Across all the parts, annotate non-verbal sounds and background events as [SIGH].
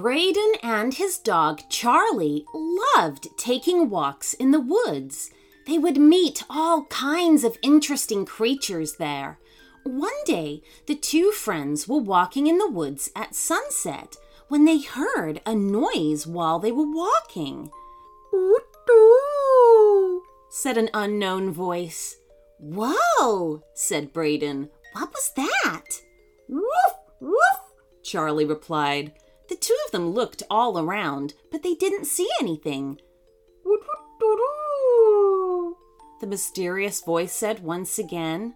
Brayden and his dog Charlie loved taking walks in the woods. They would meet all kinds of interesting creatures there. One day, the two friends were walking in the woods at sunset when they heard a noise while they were walking. Oot-doo, said an unknown voice. Whoa, said Brayden. What was that? Woof, woof, Charlie replied. Them looked all around, but they didn't see anything. The mysterious voice said once again.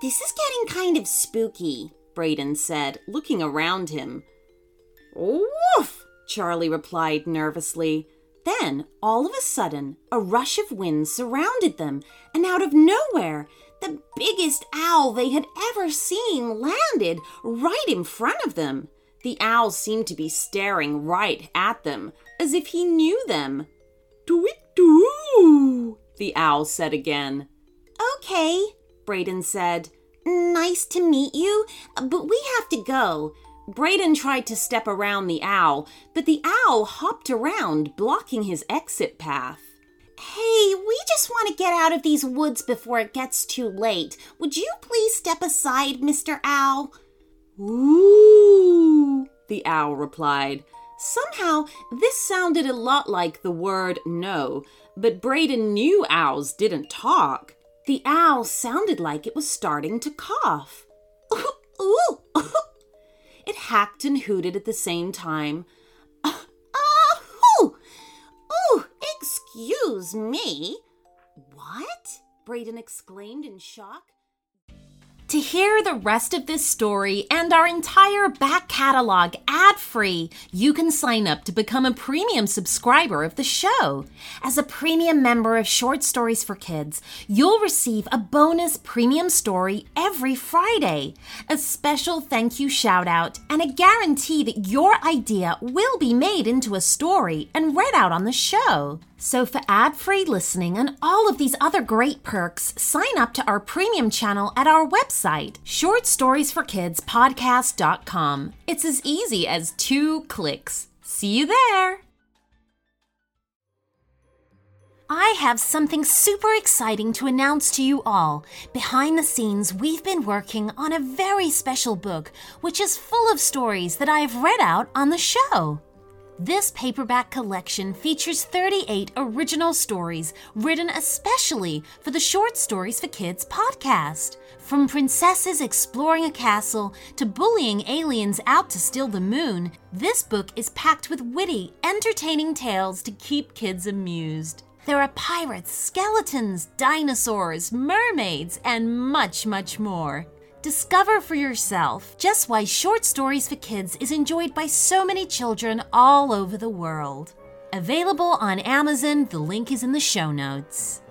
This is getting kind of spooky, Brayden said, looking around him. Woof! Charlie replied nervously. Then, all of a sudden, a rush of wind surrounded them, and out of nowhere, the biggest owl they had ever seen landed right in front of them. The owl seemed to be staring right at them, as if he knew them. Do it do, the owl said again. Okay, Brayden said. Nice to meet you, but we have to go. Brayden tried to step around the owl, but the owl hopped around, blocking his exit path. Hey, we just want to get out of these woods before it gets too late. Would you please step aside, Mr. Owl? Ooh, the owl replied. Somehow, this sounded a lot like the word no, but Brayden knew owls didn't talk. The owl sounded like it was starting to cough. [LAUGHS] Ooh, ooh, [LAUGHS] ooh. It hacked and hooted at the same time. [LAUGHS] Ah, ooh, excuse me. What? Brayden exclaimed in shock. To hear the rest of this story and our entire back catalog ad free, you can sign up to become a premium subscriber of the show. As a premium member of Short Stories for Kids, you'll receive a bonus premium story every Friday, a special thank you shout out, and a guarantee that your idea will be made into a story and read out on the show. So, for ad free listening and all of these other great perks, sign up to our premium channel at our website, shortstoriesforkidspodcast.com. It's as easy as two clicks. See you there! I have something super exciting to announce to you all. Behind the scenes, we've been working on a very special book, which is full of stories that I have read out on the show. This paperback collection features 38 original stories written especially for the Short Stories for Kids podcast. From princesses exploring a castle to bullying aliens out to steal the moon, this book is packed with witty, entertaining tales to keep kids amused. There are pirates, skeletons, dinosaurs, mermaids, and much, much more. Discover for yourself just why Short Stories for Kids is enjoyed by so many children all over the world. Available on Amazon, the link is in the show notes.